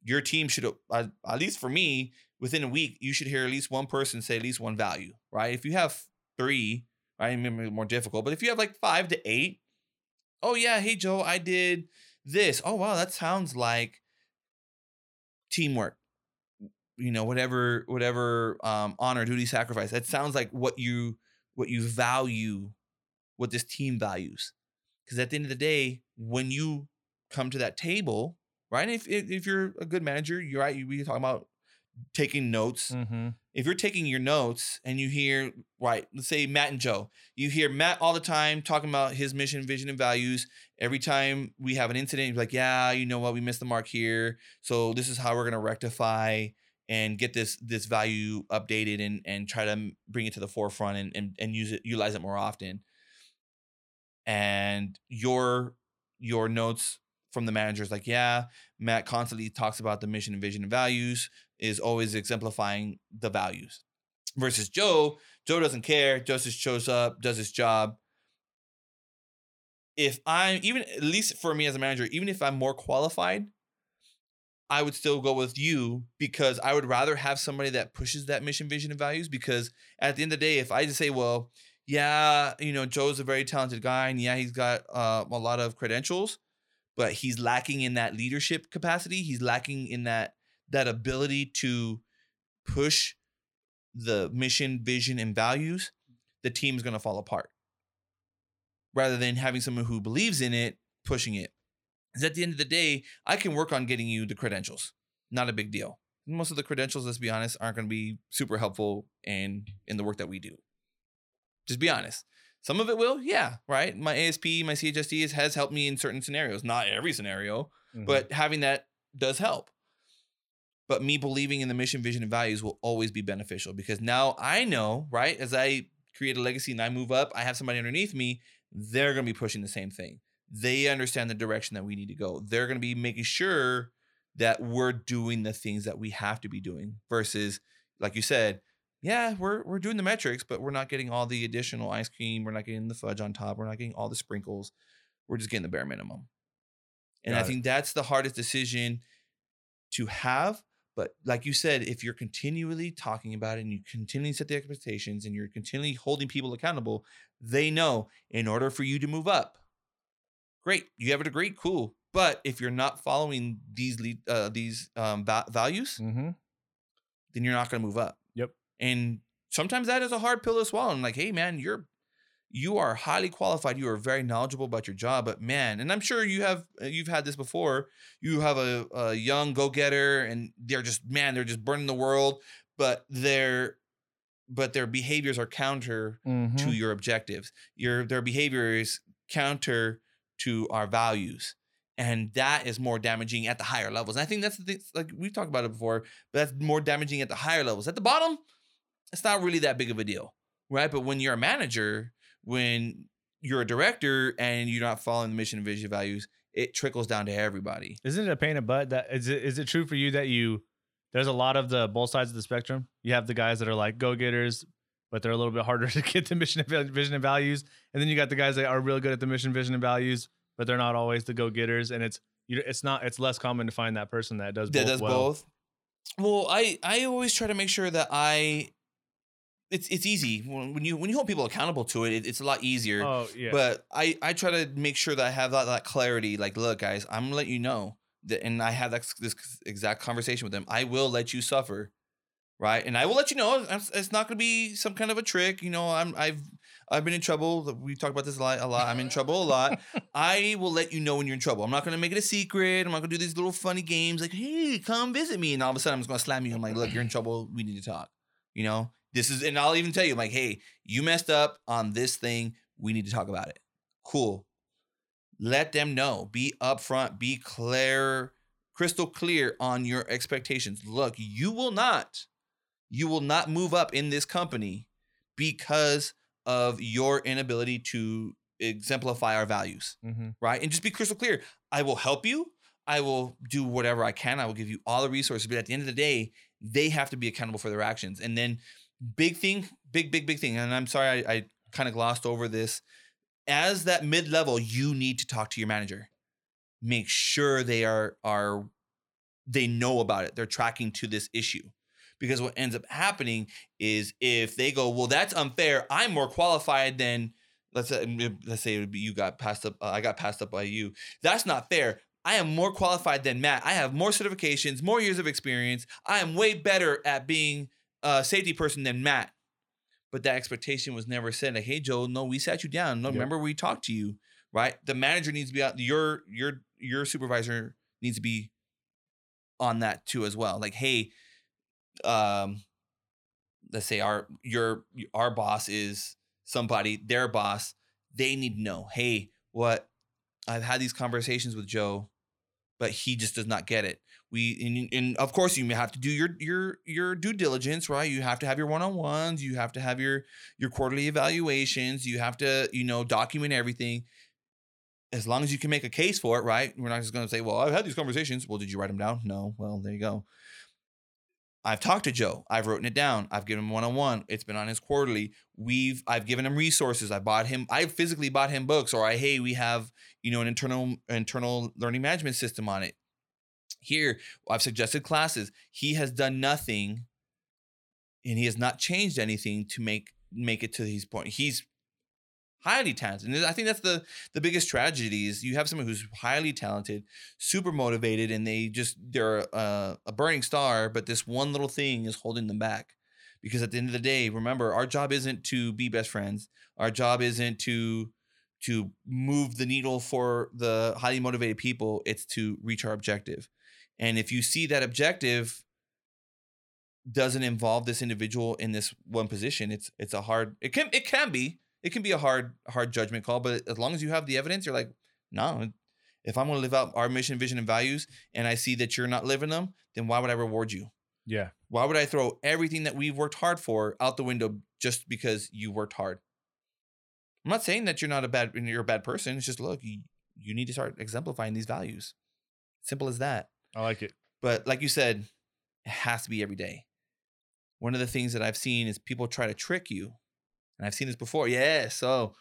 S1: Your team should, uh, at least for me, within a week, you should hear at least one person say at least one value, right? If you have three, I remember more difficult, but if you have like five to eight, oh yeah, hey Joe, I did this. Oh wow, that sounds like teamwork. You know, whatever, whatever um, honor, duty, sacrifice. That sounds like what you what you value, what this team values. Because at the end of the day, when you come to that table, right? If if, if you're a good manager, you're right. We talk about taking notes
S2: Mhm.
S1: if you're taking your notes and you hear right let's say matt and joe you hear matt all the time talking about his mission vision and values every time we have an incident he's like yeah you know what we missed the mark here so this is how we're going to rectify and get this this value updated and and try to bring it to the forefront and and, and use it utilize it more often and your your notes from the managers like yeah matt constantly talks about the mission and vision and values is always exemplifying the values. Versus joe joe doesn't care joe just shows up does his job. If i'm even at least for me as a manager even if i'm more qualified i would still go with you because i would rather have somebody that pushes that mission vision and values because at the end of the day if i just say well yeah you know joe's a very talented guy and yeah he's got uh, a lot of credentials but he's lacking in that leadership capacity he's lacking in that that ability to push the mission, vision, and values, the team's going to fall apart. Rather than having someone who believes in it, pushing it. Because at the end of the day, I can work on getting you the credentials. Not a big deal. Most of the credentials, let's be honest, aren't going to be super helpful in in the work that we do. Just be honest. Some of it will, yeah, right. My ASP, my CHST has, helped me in certain scenarios. Not every scenario,
S2: Mhm.
S1: but having that does help. but me believing in the mission, vision, and values will always be beneficial because now I know, right? As I create a legacy and I move up, I have somebody underneath me, they're going to be pushing the same thing. They understand the direction that we need to go. They're going to be making sure that we're doing the things that we have to be doing versus, like you said, yeah, we're we're doing the metrics, but we're not getting all the additional ice cream. We're not getting the fudge on top. We're not getting all the sprinkles. We're just getting the bare minimum. And
S2: Got
S1: I
S2: it.
S1: think that's the hardest decision to have. But like you said, if you're continually talking about it and you continually set the expectations and you're continually holding people accountable, they know in order for you to move up, great, you have it agreed, cool. But if you're not following these lead, uh, these um, va- values,
S2: Mm-hmm.
S1: then you're not going to move up. And sometimes that is a hard pill to swallow. And like, hey, man, you're you are highly qualified. You are very knowledgeable about your job, but man, and I'm sure you have you've had this before. You have a, a young go getter, and they're just man, they're just burning the world, but their but their behaviors are counter
S2: Mm-hmm.
S1: to your objectives. Your their behavior is counter to our values. And that is more damaging at the higher levels. And I think that's the thing, like we've talked about it before, but that's more damaging at the higher levels. At the bottom, it's not really that big of a deal. Right. But when you're a manager, when you're a director and you're not following the mission and vision values, it trickles down to everybody.
S2: Isn't it a pain in the butt that is it is it true for you that you there's a lot of the both sides of the spectrum? You have the guys that are like go getters, but they're a little bit harder to get the mission and vision and values, and then you got the guys that are real good at the mission, vision, and values, but they're not always the go getters, and it's you it's not it's less common to find that person that does
S1: that
S2: both
S1: does
S2: well.
S1: both. Well, I I always try to make sure that I it's it's easy when, when you when you hold people accountable to it, it it's a lot easier.
S2: Oh yeah,
S1: But I I try to make sure that I have that, that clarity. Like, look, guys, I'm gonna let you know that, and I have that, this exact conversation with them. I will let you suffer, right? And I will let you know it's, not gonna be some kind of a trick. You know, I'm I've I've been in trouble. We talk about this a lot. A lot. I'm in trouble a lot. I will let you know when you're in trouble. I'm not gonna make it a secret. I'm not gonna do these little funny games like, hey, come visit me, and all of a sudden I'm just gonna slam you. I'm like, look, you're in trouble. We need to talk. You know, this is, and I'll even tell you, I'm like, hey, you messed up on this thing. We need to talk about it. Cool. Let them know. Be upfront. Be clear, crystal clear on your expectations. Look, you will not, you will not move up in this company because of your inability to exemplify our values
S2: mm-hmm.
S1: right? And just be crystal clear. I will help you. I will do whatever I can. I will give you all the resources. But at the end of the day, they have to be accountable for their actions. And then, big thing, big, big, big thing. And I'm sorry, I, I kind of glossed over this. As that mid level, you need to talk to your manager. Make sure they are are they know about it. They're tracking to this issue. Because what ends up happening is if they go, well, that's unfair. I'm more qualified than let's say let's say you got passed up. Uh, I got passed up by you. That's not fair. I am more qualified than Matt. I have more certifications, more years of experience. I am way better at being a safety person than Matt. But that expectation was never said. Like, hey, Joe, no, we sat you down. No,
S2: Yep.
S1: remember we talked to you, right? The manager needs to be out. Your your your supervisor needs to be on that too as well. Like, hey, um, let's say our your our boss is somebody, their boss. They need to know, hey, what I've had these conversations with Joe, but he just does not get it. We and, and of course you may have to do your your your due diligence, right? You have to have your one on ones. You have to have your your quarterly evaluations. You have to you know document everything. As long as you can make a case for it, right? We're not just going to say, "Well, I've had these conversations." Well, did you write them down? No. Well, there you go. I've talked to Joe. I've written it down. I've given him one on one. It's been on his quarterly. We've I've given him resources. I bought him. I physically bought him books. Or I hey, we have you know an internal internal learning management system on it. Here, I've suggested classes. He has done nothing, and he has not changed anything to make make it to his point. He's highly talented, and I think that's the the biggest tragedy is you have someone who's highly talented, super motivated, and they just they're a, a burning star, but this one little thing is holding them back. Because at the end of the day, remember, our job isn't to be best friends. Our job isn't to to move the needle for the highly motivated people. It's to reach our objective. And if you see that objective doesn't involve this individual in this one position, it's it's a hard it can it can be it can be a hard hard judgment call. But as long as you have the evidence, you're like, no. If I'm going to live out our mission, vision, and values, and I see that you're not living them, then why would I reward you?
S2: Yeah.
S1: Why would I throw everything that we've worked hard for out the window just because you worked hard? I'm not saying that you're not a bad you're a bad person. It's just look, you, you need to start exemplifying these values. Simple as that.
S2: I like it.
S1: But like you said, it has to be every day. One of the things that I've seen is people try to trick you. And I've seen this before. Yeah. So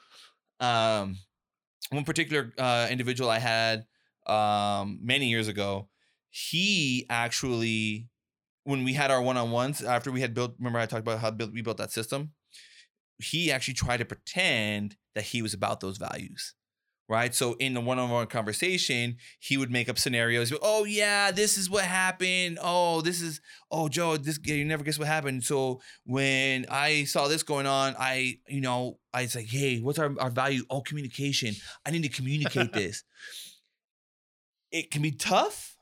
S1: um one particular uh individual I had um many years ago, he actually when we had our one-on-ones after we had built remember I talked about how we built that system, he actually tried to pretend that he was about those values right? So in the one-on-one conversation, he would make up scenarios. Oh yeah, this is what happened. Oh, this is oh Joe, this you never guess what happened. So when I saw this going on, I you know I was like, hey, what's our our value? Oh, communication. I need to communicate this. It can be tough,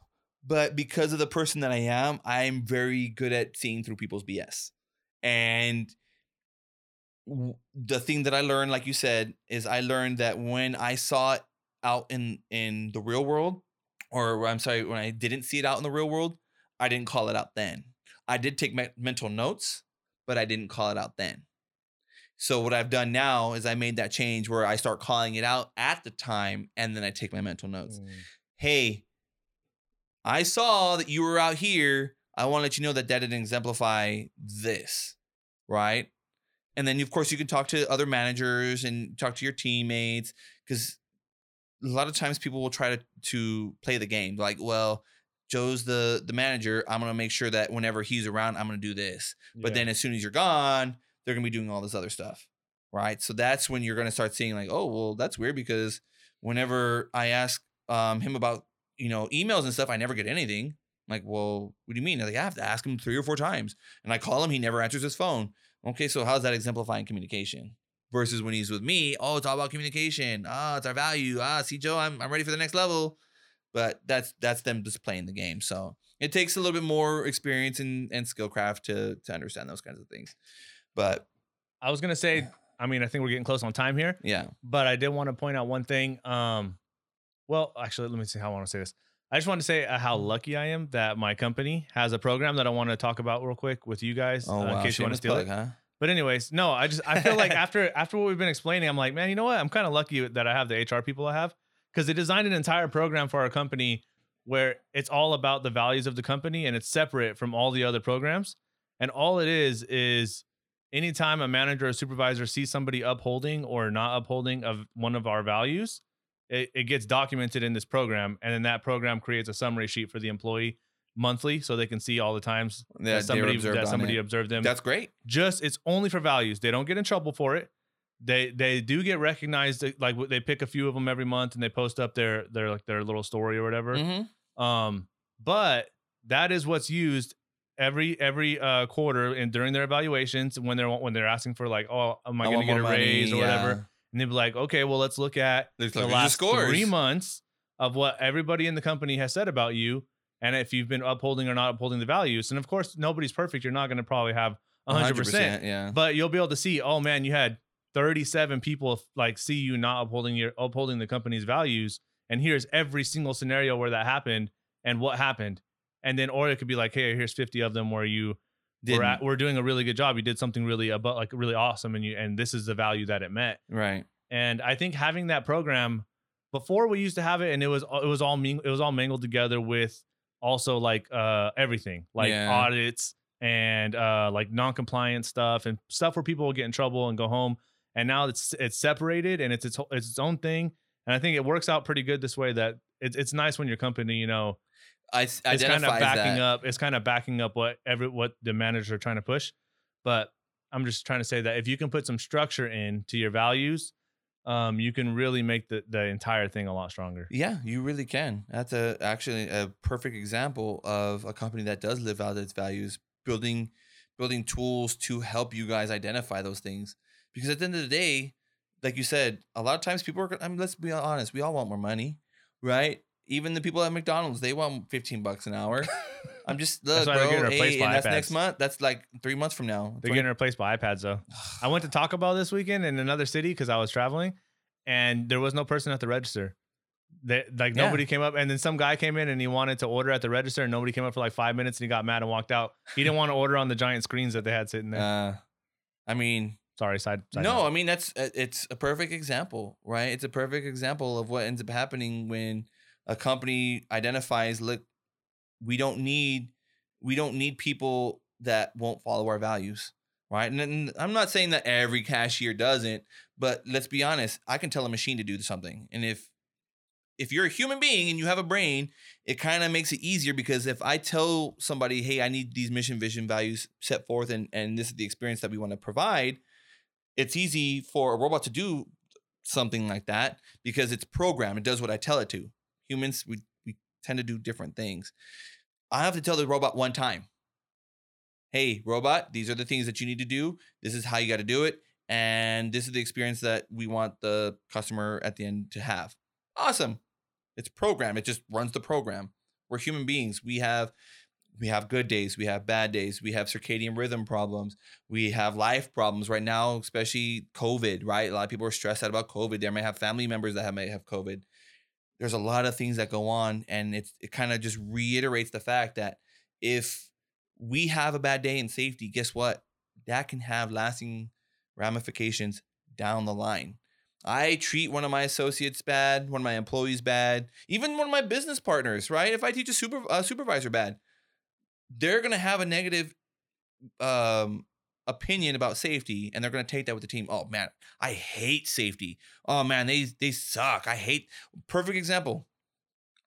S1: but because of the person that I am, I'm very good at seeing through people's BS. And the thing that I learned, like you said, is I learned that when I saw it out in in the real world, or I'm sorry, when I didn't see it out in the real world, I didn't call it out then. I did take me- mental notes, but I didn't call it out then. So what I've done now is I made that change where I start calling it out at the time, and then I take my mental notes.
S2: Mm.
S1: Hey, I saw that you were out here. I want to let you know that that didn't exemplify this, right? And then of course you can talk to other managers and talk to your teammates because a lot of times people will try to to play the game like well joe's the the manager. I'm gonna make sure that whenever he's around i'm gonna do this. But then as soon as you're gone they're gonna be doing all this other stuff right? So that's when you're gonna start seeing like oh well that's weird because whenever i ask um, him about you know emails and stuff i never get anything. I'm like well what do you mean? They're like i have to ask him three or four times. And i call him he never answers his phone Okay, so how's that exemplifying communication? Versus when he's with me, oh, it's all about communication. Ah, it's our value. Ah, see, Joe, I'm I'm ready for the next level. But that's that's them just playing the game. So it takes a little bit more experience and, and skill craft to to understand those kinds of things. But
S2: I was gonna say, I mean, I think we're getting close on time here,
S1: yeah,
S2: but I did want to point out one thing. Um, well, actually, let me see how I want to say this. I just want to say uh, how lucky I am that my company has a program that I want to talk about real quick with you guys,
S1: oh
S2: uh,
S1: wow,
S2: in case you want to steal
S1: plug,
S2: it.
S1: huh?
S2: But anyways, no, I just I feel like after after what we've been explaining, I'm like, man, you know what? I'm kind of lucky that I have the HR people I have because they designed an entire program for our company where it's all about the values of the company and it's separate from all the other programs. And all it is is anytime a manager or supervisor sees somebody upholding or not upholding of one of our values, it, it gets documented in this program, and then that program creates a summary sheet for the employee monthly so they can see all the times
S1: Yeah,
S2: that somebody
S1: observed
S2: that somebody observed them
S1: That's great.
S2: just it's only for values. They don't get in trouble for it. They they do get recognized. uh, Like they pick a few of them every month and they post up their their like their little story or whatever.
S1: Mhm.
S2: Um, but that is what's used every every uh quarter and during their evaluations when they're when they're asking for like oh am I,
S1: I
S2: going to get a
S1: money,
S2: raise or whatever
S1: yeah.
S2: And they'd be like okay well let's look at the
S1: look at your
S2: last
S1: scores.
S2: three months of what everybody in the company has said about you and if you've been upholding or not upholding the values. And of course nobody's perfect. You're not going to probably have 100%,
S1: yeah.
S2: but you'll be able to see oh man you had 37 people like see you not upholding your upholding the company's values. And here's every single scenario where that happened and what happened. And then or it could be like hey here's 50 of them where you we're, at, we're doing a really good job you did something really about like really awesome and you and this is the value that it met
S1: right.
S2: and I think having that program before we used to have it, and it was it was all ming- it was all mingled together with also like uh everything like
S1: Yeah.
S2: audits and uh like non-compliant stuff and stuff where people will get in trouble and go home. And now it's it's separated and it's its it's its own thing. And I think it works out pretty good this way. That it's it's nice when your company you know
S1: I
S2: it's kind of backing
S1: that.
S2: up it's kind of backing up what every what the managers are trying to push but i'm just trying to say that if you can put some structure in to your values um you can really make the the entire thing a lot stronger
S1: Yeah, you really can. That's a actually a perfect example of a company that does live out its values, building building tools to help you guys identify those things. Because at the end of the day, like you said, a lot of times people are. I mean, let's be honest. We all want more money, right? Even the people at McDonald's, they want fifteen bucks an hour. I'm just look,
S2: That's why they're
S1: bro.
S2: getting replaced
S1: Hey,
S2: by
S1: and that's next month. That's like three months from now.
S2: they're
S1: 20
S2: getting replaced by ipads though i went to taco bell this weekend in another city because i was traveling and there was no person at the register They, like
S1: Yeah.
S2: nobody came up, and then some guy came in and he wanted to order at the register, and nobody came up for like five minutes, and he got mad and walked out. He didn't want to order on the giant screens that they had sitting there.
S1: Uh, I mean,
S2: Sorry, side. side
S1: no,
S2: note.
S1: I mean that's uh, it's a perfect example, right? It's a perfect example of what ends up happening when a company identifies, look, we don't need we don't need people that won't follow our values, right? And, and I'm not saying that every cashier doesn't, but let's be honest, I can tell a machine to do something, and if if you're a human being and you have a brain, it kind of makes it easier because if I tell somebody, hey, I need these mission, vision, values set forth, and and this is the experience that we want to provide, it's easy for a robot to do something like that because it's programmed. It does what I tell it to. Humans, we we tend to do different things. I have to tell the robot one time, hey, robot, these are the things that you need to do. This is how you got to do it. And this is the experience that we want the customer at the end to have. Awesome. It's programmed. It just runs the program. We're human beings. We have we have good days, we have bad days, we have circadian rhythm problems, we have life problems right now, especially COVID, right? A lot of people are stressed out about COVID. They may have family members that have, may have COVID. There's a lot of things that go on, and it's, it kind of just reiterates the fact that if we have a bad day in safety, guess what? That can have lasting ramifications down the line. I treat one of my associates bad, one of my employees bad, even one of my business partners, right? If I teach a super, a supervisor bad, they're going to have a negative um, opinion about safety and they're going to take that with the team. Oh man, I hate safety. Oh man, they they suck. I hate perfect example.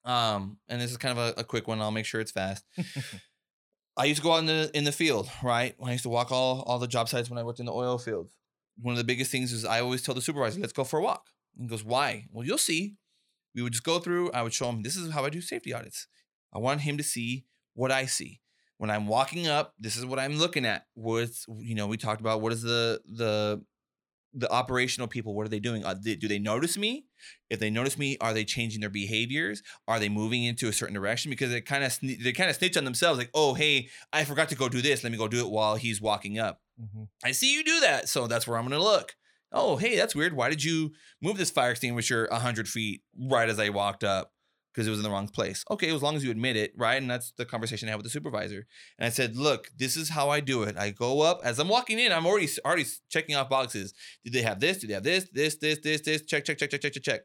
S1: Um and this is kind of a, a quick one. I'll make sure it's fast. I used to go out in the in the field, right? I used to walk all all the job sites when I worked in the oil fields. One of the biggest things is I always tell the supervisor, "Let's go for a walk." And he goes, "Why?" Well, you'll see. We would just go through. I would show him this is how I do safety audits. I want him to see what I see when I'm walking up. This is what I'm looking at. What's you know we talked about what is the the the operational people what are they doing uh, they- do they notice me if they notice me are they changing their behaviors are they moving into a certain direction because they kind of they kind of snitch on themselves like oh hey i forgot to go do this let me go do it while he's walking up
S2: Mhm.
S1: I see you do that, so that's where I'm gonna look. Oh, hey, that's weird. Why did you move this fire extinguisher hundred feet right as I walked up? Because it was in the wrong place. Okay, as long as you admit it, right? And that's the conversation I had with the supervisor. And I said, look, this is how I do it. I go up as I'm walking in. I'm already already checking off boxes. Did they have this? Did they have this? This? This? This? This? Check. Check. Check. Check. Check. Check. Check.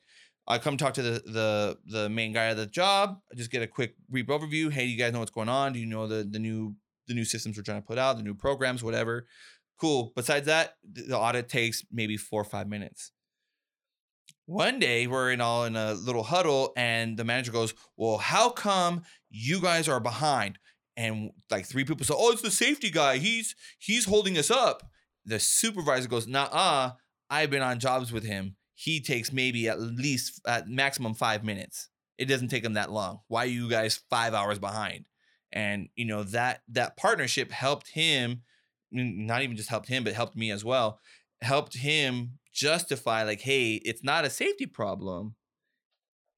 S1: I come talk to the the the main guy of the job. I just get a quick brief overview. Hey, do you guys know what's going on? Do you know the the new the new systems we're trying to put out, the new programs, whatever? Cool. Besides that, the audit takes maybe four or five minutes. One day we're in all in a little huddle, and the manager goes, "Well, how come you guys are behind?" And like three people say, "Oh, it's the safety guy. He's he's holding us up." The supervisor goes, "Nah, I've been on jobs with him. He takes maybe at least at maximum five minutes. It doesn't take him that long. Why are you guys five hours behind?" And you know that that partnership helped him not even just helped him, but helped me as well, helped him justify, like, hey, it's not a safety problem,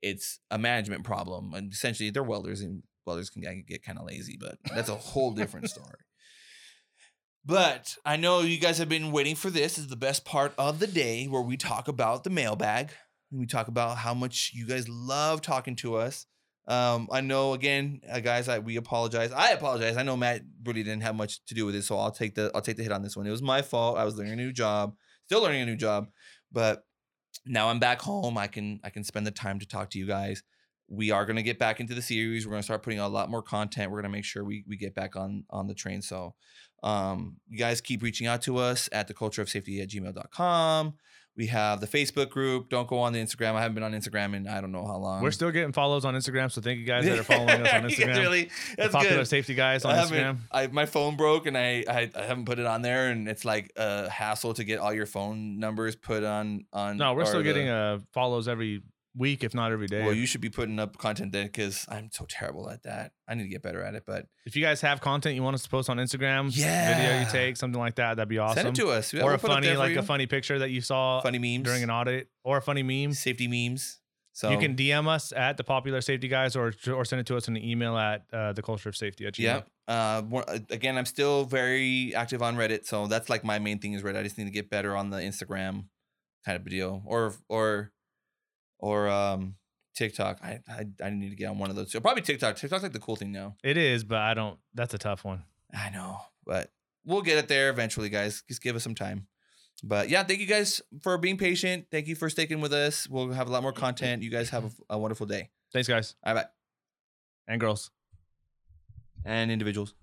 S1: it's a management problem. And essentially, they're welders, and welders can get, kind of lazy, but that's a whole different story. But I know you guys have been waiting for this. This is the best part of the day where we talk about the mailbag. And we talk about how much you guys love talking to us. Um, I know again, uh, guys, I, we apologize. I apologize. I know Matt really didn't have much to do with it, so I'll take the I'll take the hit on this one. It was my fault. I was learning a new job, still learning a new job, but now I'm back home. I can I can spend the time to talk to you guys. We are gonna get back into the series. We're gonna start putting out a lot more content. We're gonna make sure we we get back on on the train. So um you guys keep reaching out to us at the culture of safety at gmail.com. We have the Facebook group. Don't go on the Instagram. I haven't been on Instagram in I don't know how long.
S2: We're still getting follows on Instagram, so thank you guys that are following us on Instagram.
S1: really,
S2: the
S1: that's
S2: popular
S1: good.
S2: safety guys on
S1: I
S2: Instagram.
S1: I my phone broke and I, I I haven't put it on there and it's like a hassle to get all your phone numbers put on on.
S2: No, we're still
S1: the-
S2: getting uh follows every week, if not every day.
S1: Well, you should be putting up content there because I'm so terrible at that. I need to get better at it. But
S2: if you guys have content you want us to post on Instagram, video
S1: Yeah.
S2: you take, something like that, that'd be awesome.
S1: send it to us. Yeah,
S2: or
S1: we'll
S2: a
S1: put it up
S2: funny, like
S1: you.
S2: a funny picture that you saw
S1: funny memes
S2: during an audit, or a funny meme.
S1: safety memes. So
S2: you can DM us at the popular safety guys, or or send it to us in an email at uh, the culture of safety at gmail.
S1: Yeah. Uh, more, uh, again, I'm still very active on Reddit, so that's like my main thing is Reddit. I just need to get better on the Instagram kind of deal, or or or um TikTok. I, I I need to get on one of those. So probably TikTok. TikTok's like the cool thing now.
S2: It is, but I don't. That's a tough one.
S1: I know, but we'll get it there eventually, guys. Just give us some time. But yeah, thank you guys for being patient. Thank you for sticking with us. We'll have a lot more content. You guys have a, a wonderful day.
S2: Thanks, guys
S1: All right, bye.
S2: and girls.
S1: And individuals.